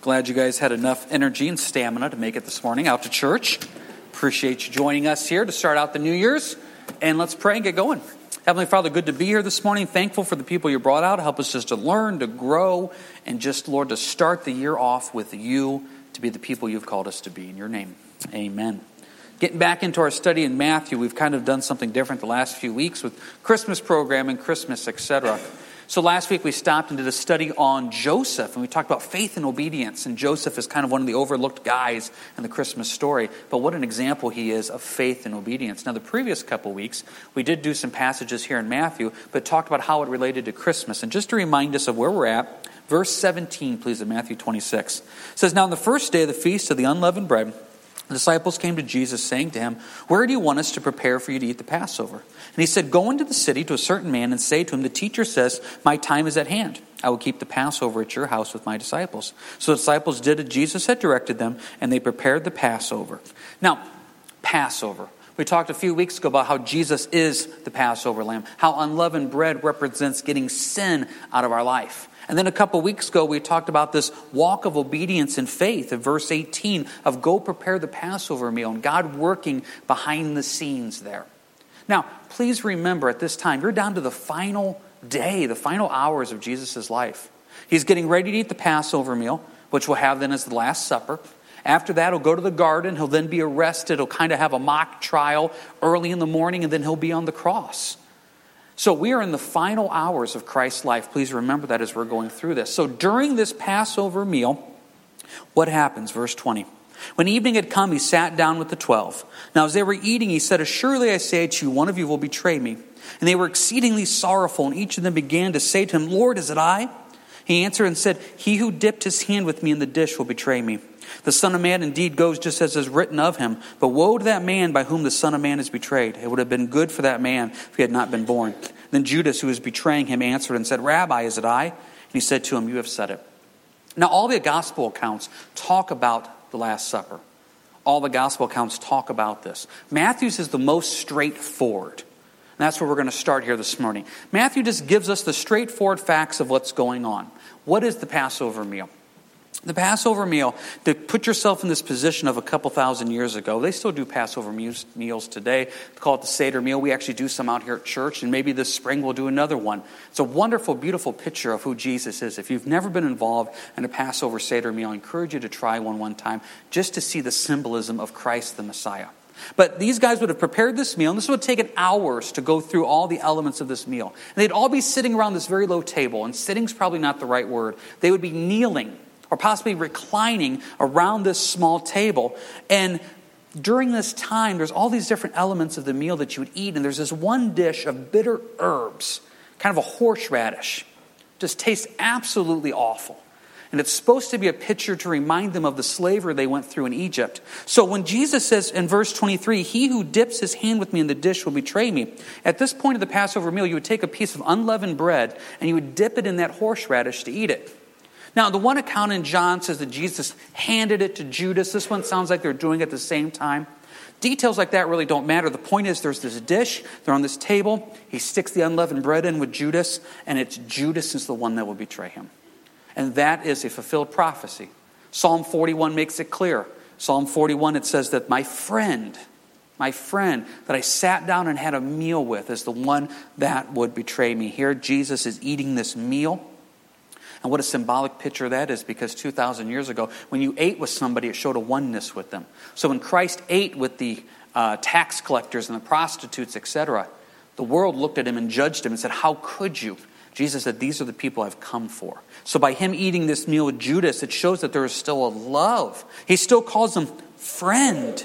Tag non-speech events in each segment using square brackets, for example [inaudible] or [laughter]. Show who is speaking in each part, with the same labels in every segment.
Speaker 1: Glad you guys had enough energy and stamina to make it this morning out to church. Appreciate you joining us here to start out the New Year's. And let's pray and get going. Heavenly Father, good to be here this morning. Thankful for the people you brought out. Help us just to learn, to grow, and just, Lord, to start the year off with you to be the people you've called us to be. In your name, amen. Getting back into our study in Matthew, we've kind of done something different the last few weeks with Christmas program and Christmas, etc. So last week we stopped and did a study on Joseph, and we talked about faith and obedience. And Joseph is kind of one of the overlooked guys in the Christmas story, but what an example he is of faith and obedience. Now, the previous couple weeks we did do some passages here in Matthew, but talked about how it related to Christmas. And just to remind us of where we're at, verse 17, please, of Matthew 26 says, "Now on the first day of the feast of the unleavened bread." The disciples came to Jesus, saying to him, Where do you want us to prepare for you to eat the Passover? And he said, Go into the city to a certain man and say to him, The teacher says, My time is at hand. I will keep the Passover at your house with my disciples. So the disciples did as Jesus had directed them, and they prepared the Passover. Now, Passover. We talked a few weeks ago about how Jesus is the Passover lamb, how unleavened bread represents getting sin out of our life. And then a couple weeks ago, we talked about this walk of obedience and faith in verse 18 of go prepare the Passover meal and God working behind the scenes there. Now, please remember at this time, you're down to the final day, the final hours of Jesus' life. He's getting ready to eat the Passover meal, which we'll have then as the Last Supper. After that, he'll go to the garden. He'll then be arrested. He'll kind of have a mock trial early in the morning, and then he'll be on the cross. So we are in the final hours of Christ's life. Please remember that as we're going through this. So during this Passover meal, what happens? Verse 20. When evening had come, he sat down with the twelve. Now, as they were eating, he said, Assuredly I say to you, one of you will betray me. And they were exceedingly sorrowful, and each of them began to say to him, Lord, is it I? He answered and said, He who dipped his hand with me in the dish will betray me. The Son of Man indeed goes just as is written of him. But woe to that man by whom the Son of Man is betrayed. It would have been good for that man if he had not been born. Then Judas, who was betraying him, answered and said, Rabbi, is it I? And he said to him, You have said it. Now, all the gospel accounts talk about the Last Supper. All the gospel accounts talk about this. Matthew's is the most straightforward. And that's where we're going to start here this morning. Matthew just gives us the straightforward facts of what's going on. What is the Passover meal? The Passover meal, to put yourself in this position of a couple thousand years ago, they still do Passover meals today. Call it the Seder meal. We actually do some out here at church, and maybe this spring we'll do another one. It's a wonderful, beautiful picture of who Jesus is. If you've never been involved in a Passover Seder meal, I encourage you to try one one time just to see the symbolism of Christ the Messiah. But these guys would have prepared this meal, and this would have taken hours to go through all the elements of this meal. And they'd all be sitting around this very low table, and sitting's probably not the right word. They would be kneeling or possibly reclining around this small table. And during this time, there's all these different elements of the meal that you would eat, and there's this one dish of bitter herbs, kind of a horseradish. Just tastes absolutely awful. And it's supposed to be a picture to remind them of the slavery they went through in Egypt. So when Jesus says in verse 23, He who dips his hand with me in the dish will betray me, at this point of the Passover meal, you would take a piece of unleavened bread and you would dip it in that horseradish to eat it. Now, the one account in John says that Jesus handed it to Judas. This one sounds like they're doing it at the same time. Details like that really don't matter. The point is, there's this dish, they're on this table. He sticks the unleavened bread in with Judas, and it's Judas is the one that will betray him. And that is a fulfilled prophecy. Psalm 41 makes it clear. Psalm 41, it says that my friend, my friend that I sat down and had a meal with is the one that would betray me. Here, Jesus is eating this meal. And what a symbolic picture that is because 2,000 years ago, when you ate with somebody, it showed a oneness with them. So when Christ ate with the uh, tax collectors and the prostitutes, etc., the world looked at him and judged him and said, How could you? Jesus said, These are the people I've come for. So by him eating this meal with Judas, it shows that there is still a love. He still calls him friend.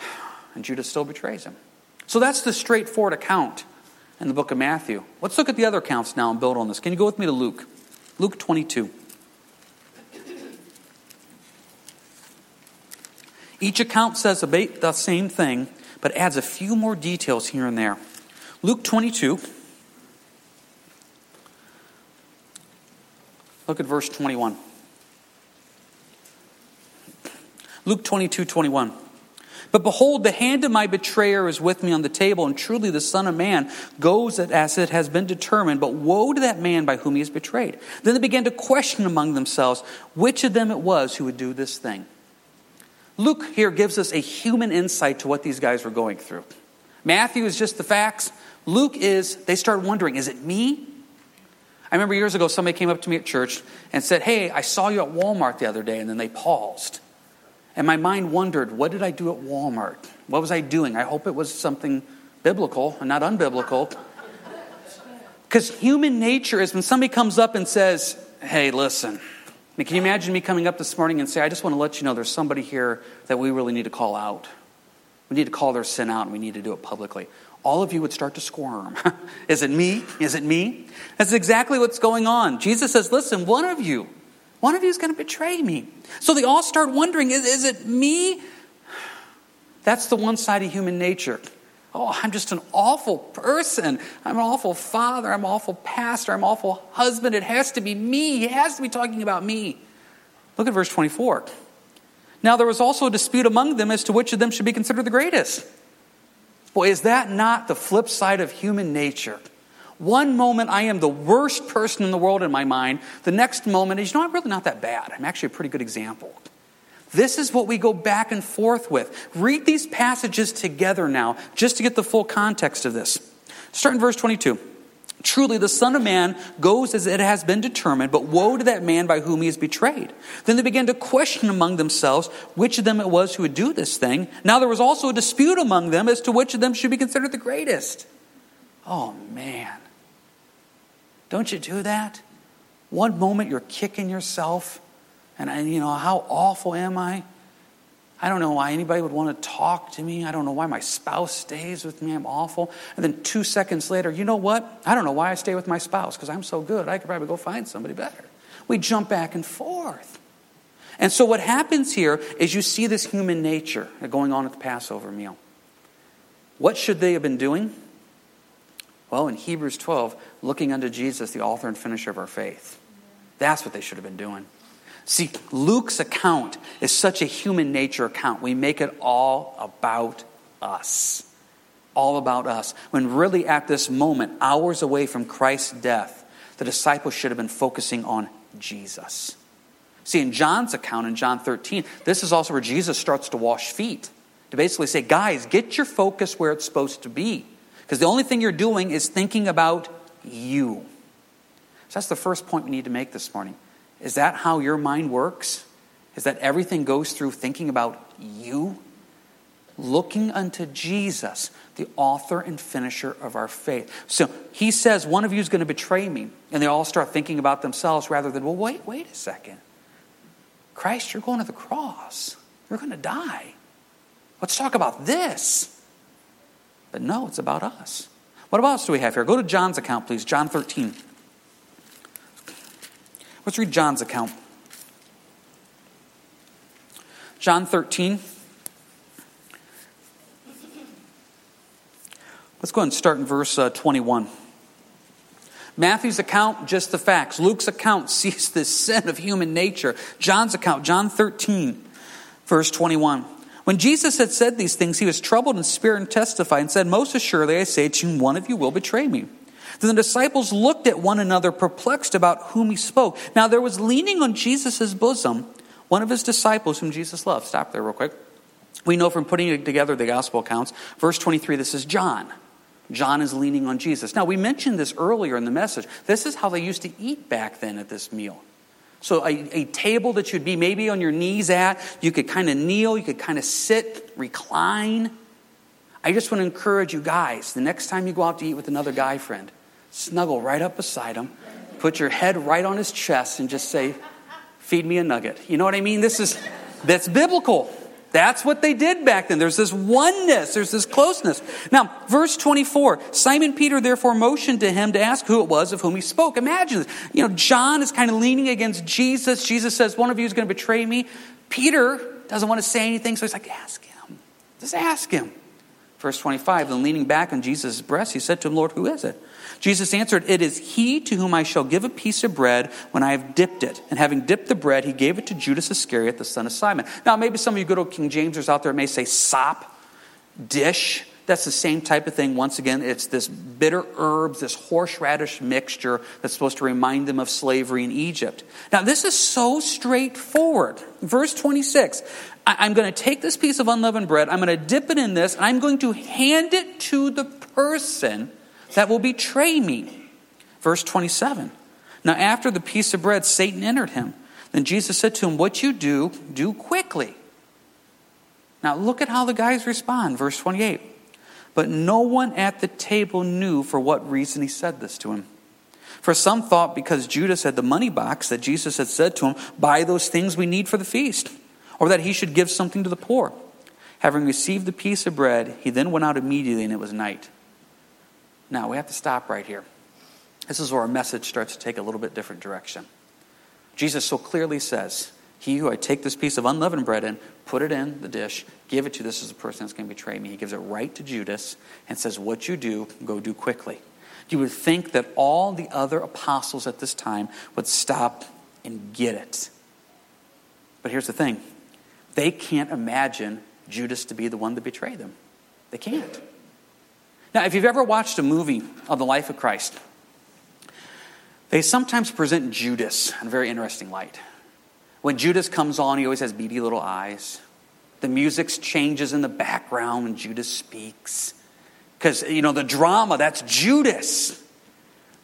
Speaker 1: [sighs] And Judas still betrays him. So that's the straightforward account in the book of Matthew. Let's look at the other accounts now and build on this. Can you go with me to Luke? Luke 22. Each account says the same thing, but adds a few more details here and there. Luke 22. Look at verse 21. Luke 22, 21. But behold, the hand of my betrayer is with me on the table, and truly the Son of Man goes as it has been determined. But woe to that man by whom he is betrayed. Then they began to question among themselves which of them it was who would do this thing. Luke here gives us a human insight to what these guys were going through. Matthew is just the facts. Luke is, they start wondering, is it me? I remember years ago somebody came up to me at church and said, Hey, I saw you at Walmart the other day, and then they paused. And my mind wondered, what did I do at Walmart? What was I doing? I hope it was something biblical and not unbiblical. [laughs] Because human nature is when somebody comes up and says, Hey, listen. I mean, can you imagine me coming up this morning and say, I just want to let you know there's somebody here that we really need to call out. We need to call their sin out and we need to do it publicly. All of you would start to squirm. [laughs] is it me? Is it me? That's exactly what's going on. Jesus says, Listen, one of you, one of you is going to betray me. So they all start wondering is, is it me? [sighs] That's the one side of human nature. Oh, I'm just an awful person. I'm an awful father. I'm an awful pastor. I'm an awful husband. It has to be me. He has to be talking about me. Look at verse 24. Now there was also a dispute among them as to which of them should be considered the greatest. Boy, is that not the flip side of human nature? One moment I am the worst person in the world in my mind. The next moment is, you know, I'm really not that bad. I'm actually a pretty good example. This is what we go back and forth with. Read these passages together now, just to get the full context of this. Start in verse 22. Truly, the Son of Man goes as it has been determined, but woe to that man by whom he is betrayed. Then they began to question among themselves which of them it was who would do this thing. Now there was also a dispute among them as to which of them should be considered the greatest. Oh, man. Don't you do that? One moment you're kicking yourself, and, you know, how awful am I? I don't know why anybody would want to talk to me. I don't know why my spouse stays with me. I'm awful. And then two seconds later, you know what? I don't know why I stay with my spouse because I'm so good. I could probably go find somebody better. We jump back and forth. And so what happens here is you see this human nature going on at the Passover meal. What should they have been doing? Well, in Hebrews 12, looking unto Jesus, the author and finisher of our faith. That's what they should have been doing. See, Luke's account is such a human nature account. We make it all about us. All about us. When really, at this moment, hours away from Christ's death, the disciples should have been focusing on Jesus. See, in John's account, in John 13, this is also where Jesus starts to wash feet. To basically say, guys, get your focus where it's supposed to be. Because the only thing you're doing is thinking about you. So that's the first point we need to make this morning. Is that how your mind works? Is that everything goes through thinking about you? Looking unto Jesus, the author and finisher of our faith. So he says, One of you is going to betray me. And they all start thinking about themselves rather than, Well, wait, wait a second. Christ, you're going to the cross. You're going to die. Let's talk about this. But no, it's about us. What else do we have here? Go to John's account, please. John 13. Let's read John's account. John 13. Let's go ahead and start in verse uh, 21. Matthew's account, just the facts. Luke's account [laughs] sees this sin of human nature. John's account, John 13, verse 21. When Jesus had said these things, he was troubled in spirit and testified and said, Most assuredly I say to you, one of you will betray me. Then the disciples looked at one another, perplexed about whom he spoke. Now there was leaning on Jesus' bosom one of his disciples whom Jesus loved. Stop there real quick. We know from putting together the gospel accounts, verse 23, this is John. John is leaning on Jesus. Now, we mentioned this earlier in the message. This is how they used to eat back then at this meal. So, a, a table that you'd be maybe on your knees at, you could kind of kneel, you could kind of sit, recline. I just want to encourage you guys the next time you go out to eat with another guy friend, snuggle right up beside him, put your head right on his chest, and just say, Feed me a nugget. You know what I mean? This is that's biblical. That's what they did back then. There's this oneness, there's this closeness. Now, verse 24 Simon Peter therefore motioned to him to ask who it was of whom he spoke. Imagine this. You know, John is kind of leaning against Jesus. Jesus says, One of you is going to betray me. Peter doesn't want to say anything, so he's like, Ask him. Just ask him. Verse 25, then leaning back on Jesus' breast, he said to him, Lord, who is it? Jesus answered, It is he to whom I shall give a piece of bread when I have dipped it. And having dipped the bread, he gave it to Judas Iscariot, the son of Simon. Now, maybe some of you good old King Jamesers out there may say sop, dish. That's the same type of thing. Once again, it's this bitter herbs, this horseradish mixture that's supposed to remind them of slavery in Egypt. Now, this is so straightforward. Verse 26 I'm going to take this piece of unleavened bread, I'm going to dip it in this, and I'm going to hand it to the person that will betray me. Verse 27. Now, after the piece of bread, Satan entered him. Then Jesus said to him, What you do, do quickly. Now, look at how the guys respond. Verse 28. But no one at the table knew for what reason he said this to him. For some thought because Judas had the money box that Jesus had said to him, Buy those things we need for the feast, or that he should give something to the poor. Having received the piece of bread, he then went out immediately, and it was night. Now, we have to stop right here. This is where our message starts to take a little bit different direction. Jesus so clearly says, He who I take this piece of unleavened bread in, put it in the dish, give it to this is the person that's going to betray me. He gives it right to Judas and says, What you do, go do quickly. You would think that all the other apostles at this time would stop and get it. But here's the thing they can't imagine Judas to be the one to betray them. They can't. Now, if you've ever watched a movie of the life of Christ, they sometimes present Judas in a very interesting light. When Judas comes on, he always has beady little eyes. The music changes in the background when Judas speaks. Because, you know, the drama, that's Judas.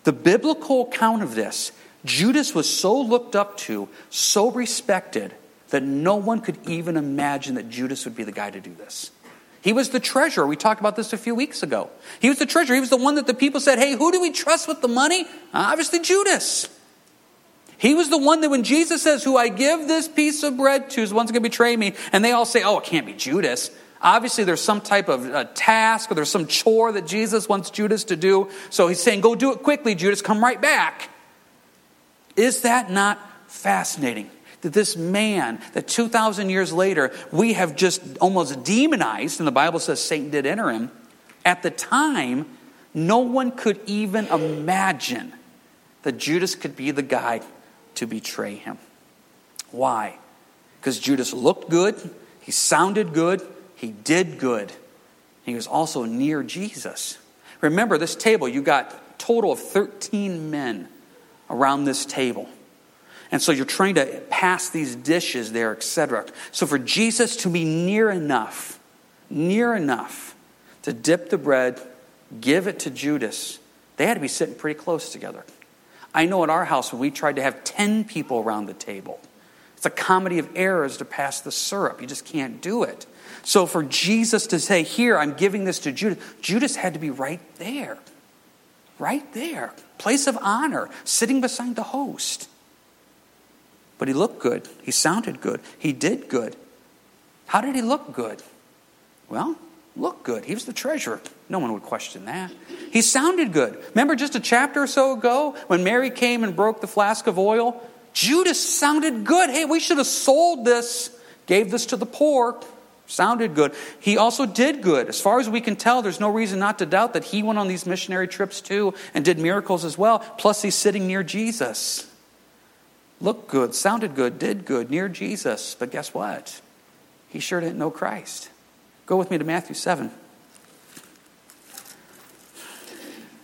Speaker 1: The biblical account of this, Judas was so looked up to, so respected, that no one could even imagine that Judas would be the guy to do this. He was the treasurer. We talked about this a few weeks ago. He was the treasurer. He was the one that the people said, Hey, who do we trust with the money? Obviously, Judas. He was the one that when Jesus says, Who I give this piece of bread to is the one's going to betray me, and they all say, Oh, it can't be Judas. Obviously, there's some type of uh, task or there's some chore that Jesus wants Judas to do. So he's saying, Go do it quickly, Judas, come right back. Is that not fascinating? That this man, that 2,000 years later, we have just almost demonized, and the Bible says Satan did enter him, at the time, no one could even imagine that Judas could be the guy to betray him. Why? Because Judas looked good, he sounded good, he did good. He was also near Jesus. Remember, this table, you got total of 13 men around this table. And so you're trying to pass these dishes there, etc. So for Jesus to be near enough, near enough to dip the bread, give it to Judas, they had to be sitting pretty close together. I know at our house when we tried to have 10 people around the table, it's a comedy of errors to pass the syrup. You just can't do it. So for Jesus to say, Here, I'm giving this to Judas, Judas had to be right there. Right there. Place of honor, sitting beside the host. But he looked good. He sounded good. He did good. How did he look good? Well, look good. He was the treasurer. No one would question that. He sounded good. Remember just a chapter or so ago when Mary came and broke the flask of oil? Judas sounded good. Hey, we should have sold this, gave this to the poor. Sounded good. He also did good. As far as we can tell, there's no reason not to doubt that he went on these missionary trips too and did miracles as well. Plus, he's sitting near Jesus looked good, sounded good, did good, near Jesus. But guess what? He sure didn't know Christ. Go with me to Matthew 7.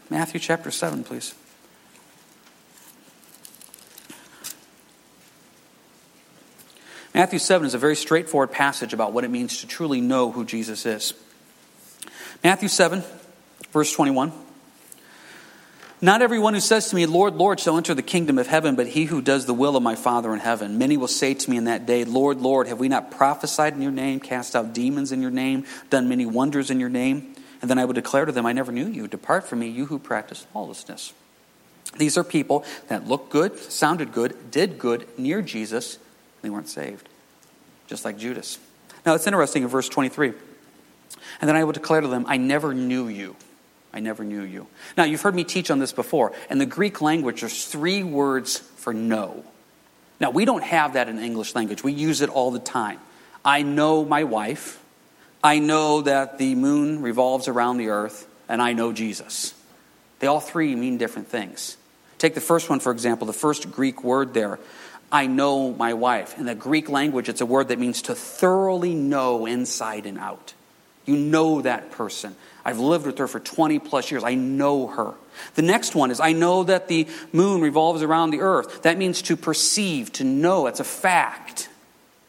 Speaker 1: Matthew chapter 7, please. Matthew 7 is a very straightforward passage about what it means to truly know who Jesus is. Matthew 7, verse 21. Not everyone who says to me, Lord, Lord, shall enter the kingdom of heaven, but he who does the will of my Father in heaven. Many will say to me in that day, Lord, Lord, have we not prophesied in your name, cast out demons in your name, done many wonders in your name? And then I will declare to them, I never knew you. Depart from me, you who practice lawlessness. These are people that looked good, sounded good, did good near Jesus, they weren't saved, just like Judas. Now it's interesting in verse 23. And then I will declare to them, I never knew you. I never knew you. Now, you've heard me teach on this before. In the Greek language, there's three words for know. Now, we don't have that in English language. We use it all the time. I know my wife. I know that the moon revolves around the earth, and I know Jesus. They all three mean different things. Take the first one, for example, the first Greek word there. I know my wife. In the Greek language, it's a word that means to thoroughly know inside and out. You know that person. I've lived with her for 20 plus years. I know her. The next one is I know that the moon revolves around the earth. That means to perceive, to know. It's a fact.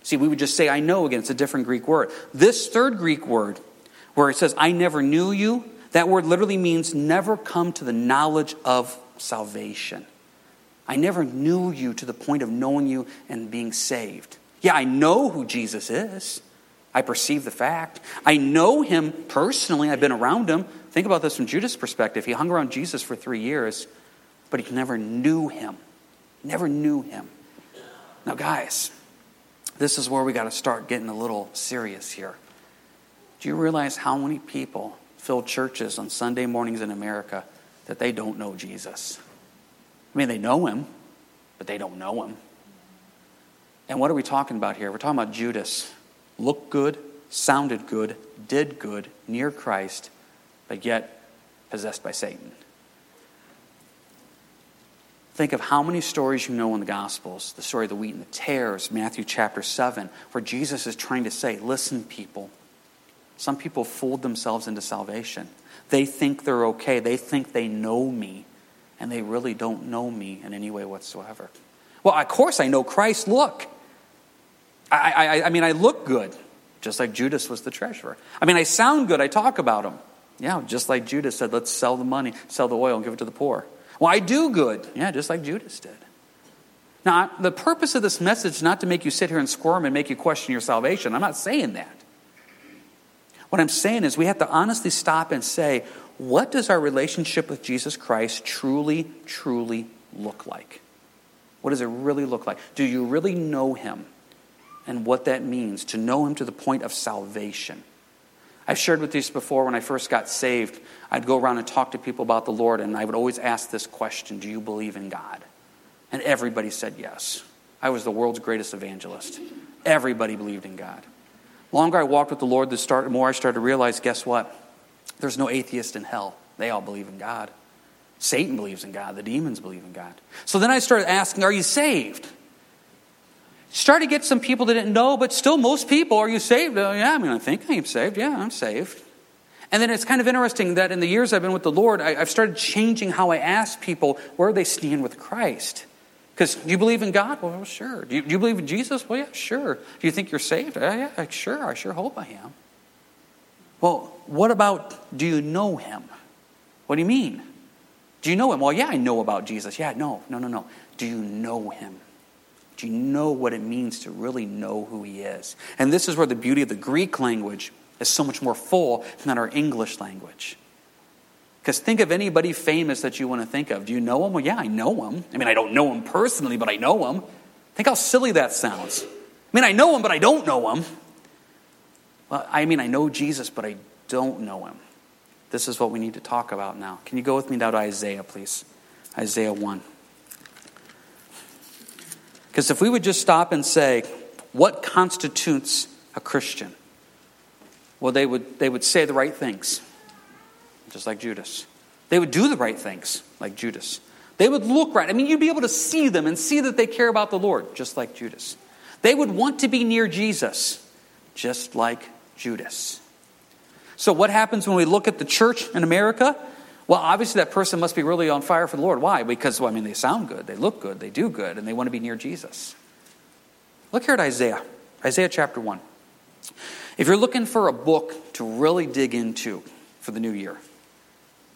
Speaker 1: See, we would just say I know again. It's a different Greek word. This third Greek word, where it says I never knew you, that word literally means never come to the knowledge of salvation. I never knew you to the point of knowing you and being saved. Yeah, I know who Jesus is. I perceive the fact. I know him personally. I've been around him. Think about this from Judas' perspective. He hung around Jesus for three years, but he never knew him. Never knew him. Now, guys, this is where we got to start getting a little serious here. Do you realize how many people fill churches on Sunday mornings in America that they don't know Jesus. I mean, they know him, but they don't know him. And what are we talking about here? We're talking about Judas. Looked good, sounded good, did good, near Christ, but yet possessed by Satan. Think of how many stories you know in the Gospels the story of the wheat and the tares, Matthew chapter 7, where Jesus is trying to say, Listen, people, some people fooled themselves into salvation. They think they're okay. They think they know me, and they really don't know me in any way whatsoever. Well, of course I know Christ. Look. I, I, I mean, I look good, just like Judas was the treasurer. I mean, I sound good. I talk about him. Yeah, just like Judas said, let's sell the money, sell the oil, and give it to the poor. Well, I do good. Yeah, just like Judas did. Now, the purpose of this message is not to make you sit here and squirm and make you question your salvation. I'm not saying that. What I'm saying is we have to honestly stop and say, what does our relationship with Jesus Christ truly, truly look like? What does it really look like? Do you really know him and what that means to know him to the point of salvation? I've shared with you this before when I first got saved, I'd go around and talk to people about the Lord, and I would always ask this question Do you believe in God? And everybody said yes. I was the world's greatest evangelist. Everybody believed in God. The longer I walked with the Lord, the start, more I started to realize guess what? There's no atheist in hell. They all believe in God. Satan believes in God. The demons believe in God. So then I started asking, Are you saved? Started to get some people that didn't know, but still, most people, Are you saved? Oh, yeah, I mean, I think I'm saved. Yeah, I'm saved. And then it's kind of interesting that in the years I've been with the Lord, I, have started changing how I ask people where they stand with Christ. Because do you believe in God? Well, sure. Do you, do you, believe in Jesus? Well, yeah, sure. Do you think you're saved? Uh, yeah, sure. I sure hope I am. Well, what about do you know him? What do you mean? Do you know him? Well, yeah, I know about Jesus. Yeah, no, no, no, no. Do you know him? Do you know what it means to really know who he is? And this is where the beauty of the Greek language is so much more full than our English language. Because think of anybody famous that you want to think of. Do you know him? Well, yeah, I know him. I mean, I don't know him personally, but I know him. Think how silly that sounds. I mean, I know him, but I don't know him. Well, I mean, I know Jesus, but I don't know him. This is what we need to talk about now. Can you go with me now to Isaiah, please? Isaiah 1. Because if we would just stop and say, what constitutes a Christian? Well, they would, they would say the right things just like Judas. They would do the right things, like Judas. They would look right. I mean, you'd be able to see them and see that they care about the Lord, just like Judas. They would want to be near Jesus, just like Judas. So, what happens when we look at the church in America? Well, obviously, that person must be really on fire for the Lord. Why? Because, well, I mean, they sound good, they look good, they do good, and they want to be near Jesus. Look here at Isaiah, Isaiah chapter 1. If you're looking for a book to really dig into for the new year,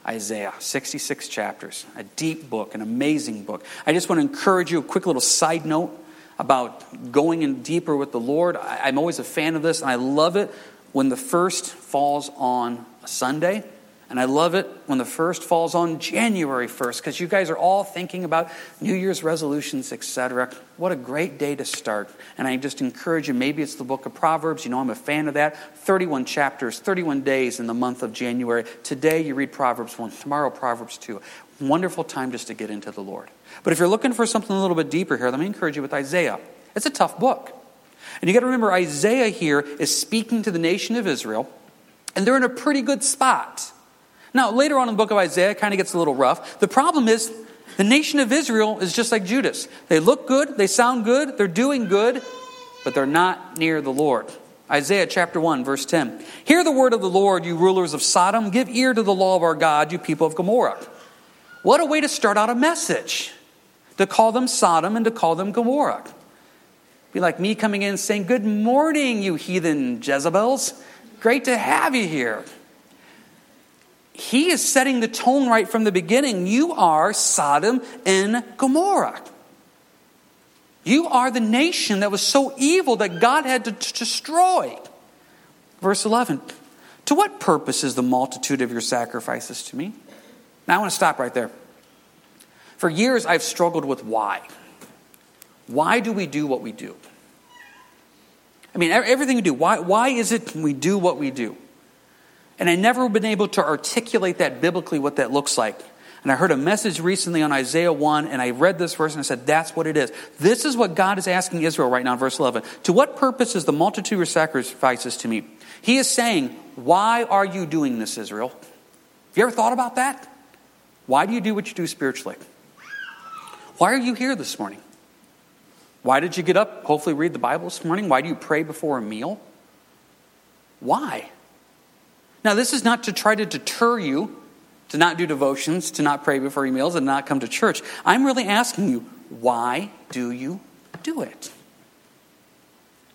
Speaker 1: Isaiah, 66 chapters, a deep book, an amazing book. I just want to encourage you, a quick little side note about going in deeper with the Lord. I'm always a fan of this, and I love it when the first falls on a Sunday. And I love it when the first falls on January 1st because you guys are all thinking about New Year's resolutions, etc. What a great day to start. And I just encourage you, maybe it's the book of Proverbs. You know, I'm a fan of that. 31 chapters, 31 days in the month of January. Today you read Proverbs 1, tomorrow Proverbs 2. Wonderful time just to get into the Lord. But if you're looking for something a little bit deeper here, let me encourage you with Isaiah. It's a tough book. And you got to remember, Isaiah here is speaking to the nation of Israel, and they're in a pretty good spot. Now, later on in the book of Isaiah, it kind of gets a little rough. The problem is, the nation of Israel is just like Judas. They look good, they sound good, they're doing good, but they're not near the Lord. Isaiah chapter 1, verse 10. Hear the word of the Lord, you rulers of Sodom. Give ear to the law of our God, you people of Gomorrah. What a way to start out a message to call them Sodom and to call them Gomorrah. Be like me coming in saying, Good morning, you heathen Jezebels. Great to have you here. He is setting the tone right from the beginning. You are Sodom and Gomorrah. You are the nation that was so evil that God had to destroy. Verse 11 To what purpose is the multitude of your sacrifices to me? Now I want to stop right there. For years, I've struggled with why. Why do we do what we do? I mean, everything we do, why, why is it we do what we do? And I never been able to articulate that biblically, what that looks like. And I heard a message recently on Isaiah 1, and I read this verse and I said, That's what it is. This is what God is asking Israel right now in verse 11. To what purpose is the multitude of sacrifices to me? He is saying, Why are you doing this, Israel? Have you ever thought about that? Why do you do what you do spiritually? Why are you here this morning? Why did you get up? Hopefully, read the Bible this morning. Why do you pray before a meal? Why? Now, this is not to try to deter you to not do devotions, to not pray before your meals, and not come to church. I'm really asking you, why do you do it?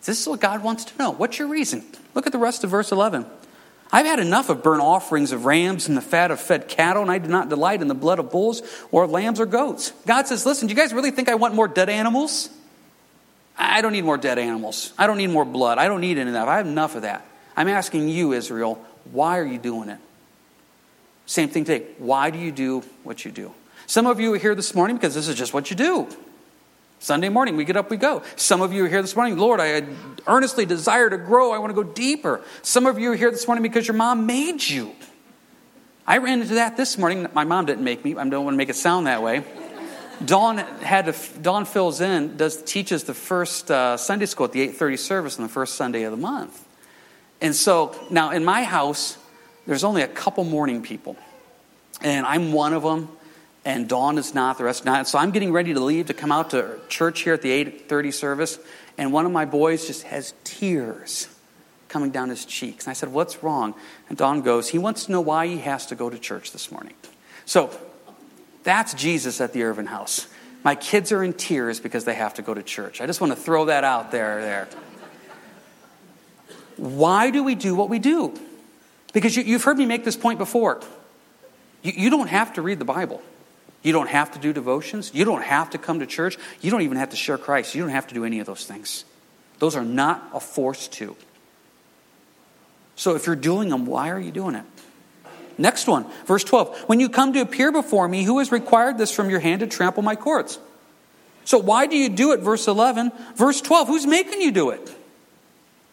Speaker 1: This is what God wants to know. What's your reason? Look at the rest of verse 11. I've had enough of burnt offerings of rams and the fat of fed cattle, and I do not delight in the blood of bulls or lambs or goats. God says, Listen, do you guys really think I want more dead animals? I don't need more dead animals. I don't need more blood. I don't need any of that. I have enough of that. I'm asking you, Israel, why are you doing it? Same thing today. Why do you do what you do? Some of you are here this morning because this is just what you do. Sunday morning, we get up, we go. Some of you are here this morning, Lord, I earnestly desire to grow. I want to go deeper. Some of you are here this morning because your mom made you. I ran into that this morning. My mom didn't make me. I don't want to make it sound that way. Dawn had to, Dawn fills in, does teaches the first uh, Sunday school at the 8:30 service on the first Sunday of the month. And so now in my house, there's only a couple morning people. And I'm one of them, and Dawn is not, the rest not. So I'm getting ready to leave to come out to church here at the 8:30 service, and one of my boys just has tears coming down his cheeks. And I said, What's wrong? And Dawn goes, He wants to know why he has to go to church this morning. So that's Jesus at the Irvin house. My kids are in tears because they have to go to church. I just want to throw that out there. there. Why do we do what we do? Because you, have heard me make this point before. You, you don't have to read the Bible. You don't have to do devotions. You don't have to come to church. You don't even have to share Christ. You don't have to do any of those things. Those are not a force to. So if you're doing them, why are you doing it? Next one, verse 12. When you come to appear before me, who has required this from your hand to trample my courts? So why do you do it? Verse 11. Verse 12. Who's making you do it?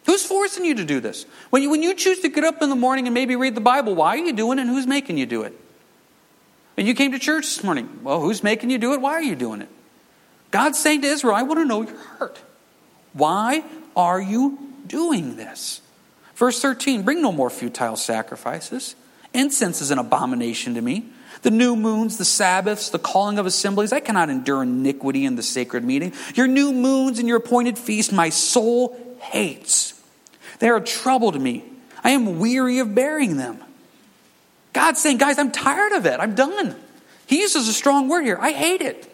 Speaker 1: Who's forcing you to do this? When you, when you choose to get up in the morning and maybe read the Bible, why are you doing it and who's making you do it? And you came to church this morning, well, who's making you do it? Why are you doing it? God's saying to Israel, I want to know your heart. Why are you doing this? Verse 13 Bring no more futile sacrifices. Incense is an abomination to me. The new moons, the Sabbaths, the calling of assemblies, I cannot endure iniquity in the sacred meeting. Your new moons and your appointed feast, my soul hates. They are trouble to me. I am weary of bearing them. God's saying, guys, I'm tired of it. I'm done. He uses a strong word here. I hate it.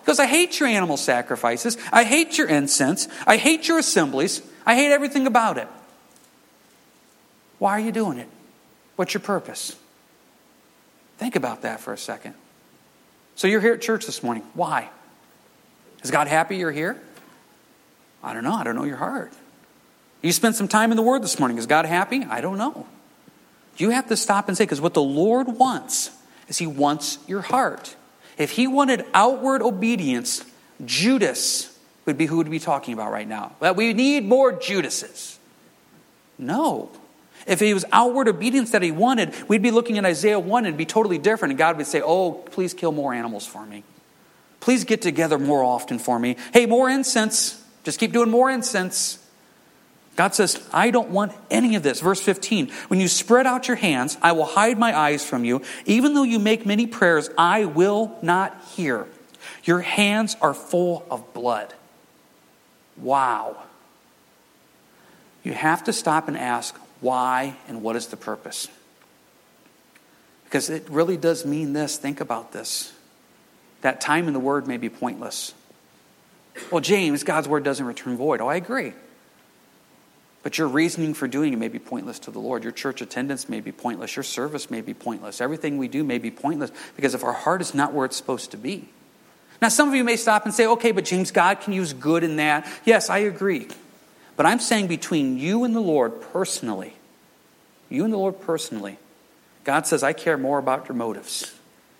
Speaker 1: Because I hate your animal sacrifices. I hate your incense. I hate your assemblies. I hate everything about it. Why are you doing it? What's your purpose? Think about that for a second. So you're here at church this morning. Why? Is God happy you're here? I don't know. I don't know your heart. You spent some time in the Word this morning. Is God happy? I don't know. You have to stop and say, because what the Lord wants is He wants your heart. If He wanted outward obedience, Judas would be who would be talking about right now. That we need more Judases. No. If it was outward obedience that he wanted, we'd be looking at Isaiah 1 and be totally different. And God would say, Oh, please kill more animals for me. Please get together more often for me. Hey, more incense. Just keep doing more incense. God says, I don't want any of this. Verse 15, when you spread out your hands, I will hide my eyes from you. Even though you make many prayers, I will not hear. Your hands are full of blood. Wow. You have to stop and ask why and what is the purpose. Because it really does mean this. Think about this. That time in the Word may be pointless. Well, James, God's Word doesn't return void. Oh, I agree. But your reasoning for doing it may be pointless to the Lord. Your church attendance may be pointless. Your service may be pointless. Everything we do may be pointless because if our heart is not where it's supposed to be. Now, some of you may stop and say, okay, but James, God can use good in that. Yes, I agree. But I'm saying between you and the Lord personally, you and the Lord personally, God says, I care more about your motives.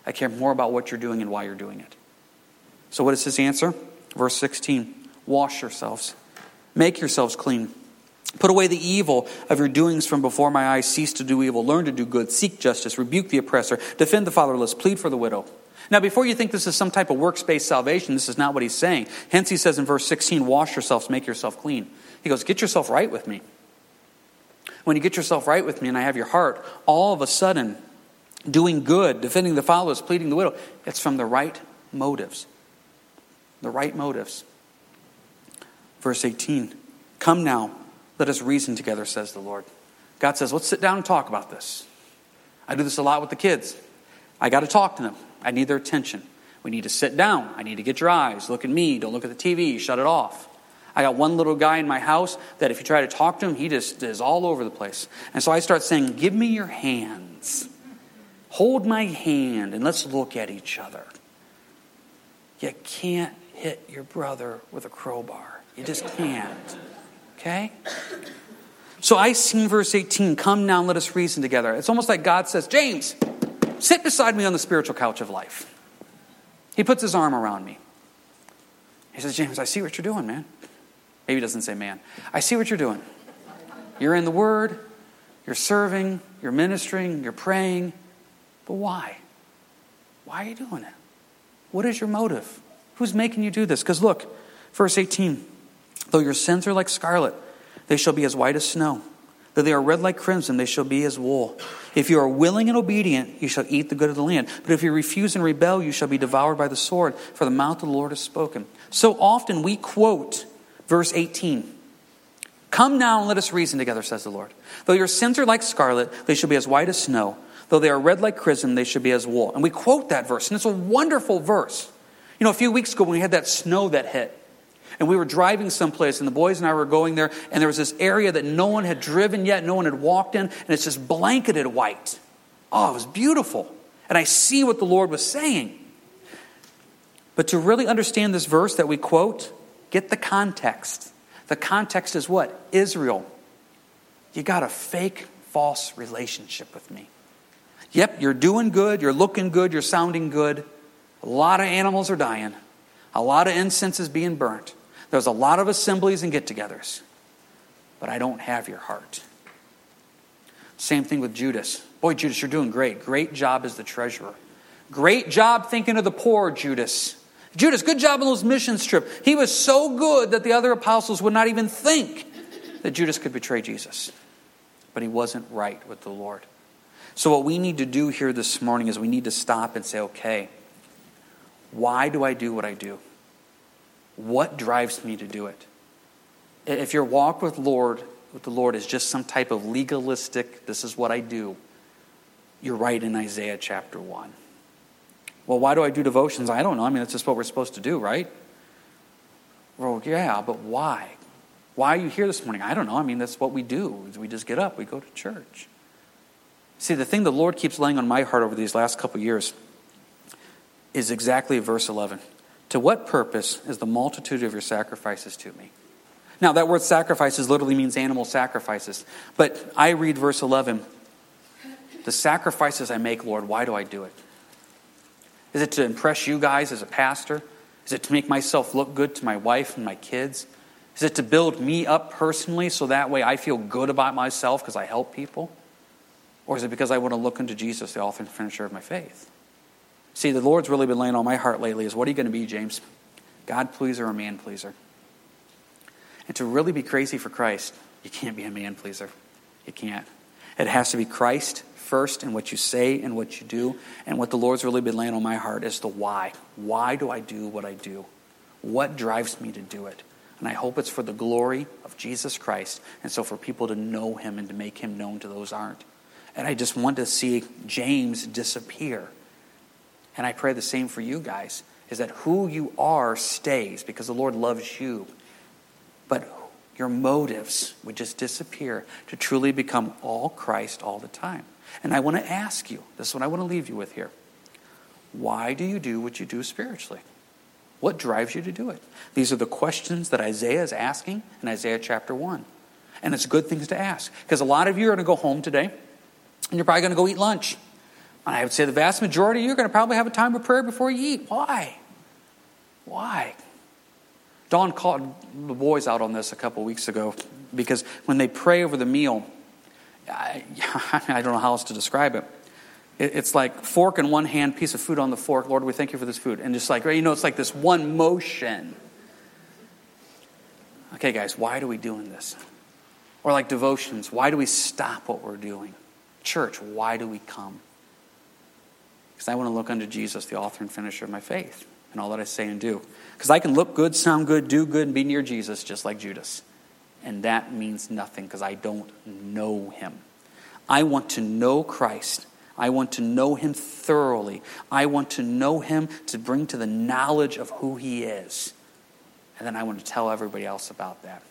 Speaker 1: I care more about what you're doing and why you're doing it. So, what is his answer? Verse 16 Wash yourselves, make yourselves clean. Put away the evil of your doings from before my eyes. Cease to do evil. Learn to do good. Seek justice. Rebuke the oppressor. Defend the fatherless. Plead for the widow. Now, before you think this is some type of works based salvation, this is not what he's saying. Hence, he says in verse 16, Wash yourselves, make yourself clean. He goes, Get yourself right with me. When you get yourself right with me and I have your heart, all of a sudden, doing good, defending the fatherless, pleading the widow, it's from the right motives. The right motives. Verse 18 Come now let us reason together, says the Lord. God says, let's sit down and talk about this. I do this a lot with the kids. I got to talk to them. I need their attention. We need to sit down. I need to get your eyes. Look at me. Don't look at the TV. Shut it off. I got one little guy in my house that if you try to talk to him, he just is all over the place. And so I start saying, Give me your hands. Hold my hand and let's look at each other. You can't hit your brother with a crowbar. You just can't. Okay? So I see verse 18, come now, let us reason together. It's almost like God says, James, sit beside me on the spiritual couch of life. He puts his arm around me. He says, James, I see what you're doing, man. Maybe he doesn't say man. I see what you're doing. You're in the Word, you're serving, you're ministering, you're praying. But why? Why are you doing it? What is your motive? Who's making you do this? Because look, verse 18. Though your sins are like scarlet, they shall be as white as snow. Though they are red like crimson, they shall be as wool. If you are willing and obedient, you shall eat the good of the land. But if you refuse and rebel, you shall be devoured by the sword, for the mouth of the Lord has spoken. So often we quote verse 18. Come now and let us reason together, says the Lord. Though your sins are like scarlet, they shall be as white as snow. Though they are red like crimson, they shall be as wool. And we quote that verse, and it's a wonderful verse. You know, a few weeks ago when we had that snow that hit, and we were driving someplace, and the boys and I were going there, and there was this area that no one had driven yet, no one had walked in, and it's just blanketed white. Oh, it was beautiful. And I see what the Lord was saying. But to really understand this verse that we quote, get the context. The context is what? Israel. You got a fake, false relationship with me. Yep, you're doing good, you're looking good, you're sounding good. A lot of animals are dying, a lot of incense is being burnt. There's a lot of assemblies and get togethers, but I don't have your heart. Same thing with Judas. Boy, Judas, you're doing great. Great job as the treasurer. Great job thinking of the poor, Judas. Judas, good job on those missions trip. He was so good that the other apostles would not even think that Judas could betray Jesus. But he wasn't right with the Lord. So, what we need to do here this morning is we need to stop and say, okay, why do I do what I do? What drives me to do it? If your walk with Lord with the Lord is just some type of legalistic, this is what I do, you're right in Isaiah chapter 1. Well, why do I do devotions? I don't know. I mean, that's just what we're supposed to do, right? Well, yeah, but why? Why are you here this morning? I don't know. I mean, that's what we do. We just get up, we go to church. See, the thing the Lord keeps laying on my heart over these last couple years is exactly verse 11. To what purpose is the multitude of your sacrifices to me? Now, that word sacrifices literally means animal sacrifices. But I read verse 11 The sacrifices I make, Lord, why do I do it? Is it to impress you guys as a pastor? Is it to make myself look good to my wife and my kids? Is it to build me up personally so that way I feel good about myself because I help people? Or is it because I want to look unto Jesus, the author and finisher of my faith? See, the Lord's really been laying on my heart lately is what are you going to be, James? God pleaser or man pleaser? And to really be crazy for Christ, You can't be a man pleaser. You can't. It has to be Christ first in what you say and what you do. And what the Lord's really been laying on my heart is the why. Why do I do what I do? What drives me to do it? And I hope it's for the glory of Jesus Christ. And so for people to know him and to make him known to those aren't. And I just want to see James disappear. And I pray the same for you guys is that who you are stays because the Lord loves you. But your motives would just disappear to truly become all Christ all the time. And I want to ask you this is what I want to leave you with here. Why do you do what you do spiritually? What drives you to do it? These are the questions that Isaiah is asking in Isaiah chapter 1. And it's good things to ask because a lot of you are going to go home today and you're probably going to go eat lunch. And I would say the vast majority of you are going to probably have a time of prayer before you eat. Why? Why? Dawn called the boys out on this a couple weeks ago because when they pray over the meal, I, [laughs] I don't know how else to describe it. It's like fork in one hand, piece of food on the fork. Lord, we thank you for this food. And just like, you know, it's like this one motion. Okay, guys, why are we doing this? Or like devotions, why do we stop what we're doing? Church, why do we come? Because I want to look unto Jesus, the author and finisher of my faith, and all that I say and do. Because I can look good, sound good, do good, and be near Jesus just like Judas. And that means nothing because I don't know him. I want to know Christ. I want to know him thoroughly. I want to know him to bring to the knowledge of who he is. And then I want to tell everybody else about that.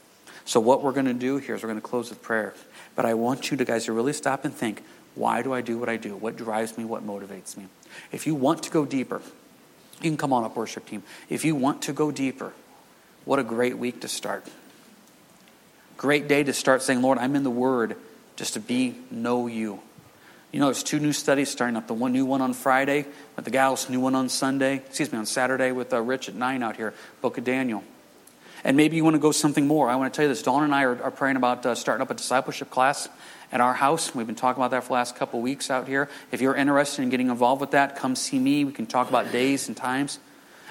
Speaker 1: So, what we're going to do here is we're going to close with prayer. But I want you to guys to really stop and think why do I do what I do? What drives me? What motivates me? If you want to go deeper, you can come on up, worship team. If you want to go deeper, what a great week to start. Great day to start saying, Lord, I'm in the Word just to be, know you. You know, there's two new studies starting up. The one new one on Friday with the gals, new one on Sunday, excuse me, on Saturday with uh, Rich at 9 out here, Book of Daniel. And maybe you want to go something more. I want to tell you this. Dawn and I are, are praying about uh, starting up a discipleship class at our house. We've been talking about that for the last couple weeks out here. If you're interested in getting involved with that, come see me. We can talk about days and times.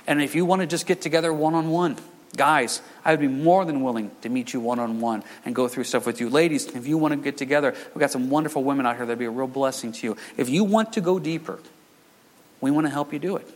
Speaker 1: And if you want to just get together one on one, guys, I would be more than willing to meet you one on one and go through stuff with you. Ladies, if you want to get together, we've got some wonderful women out here that'd be a real blessing to you. If you want to go deeper, we want to help you do it.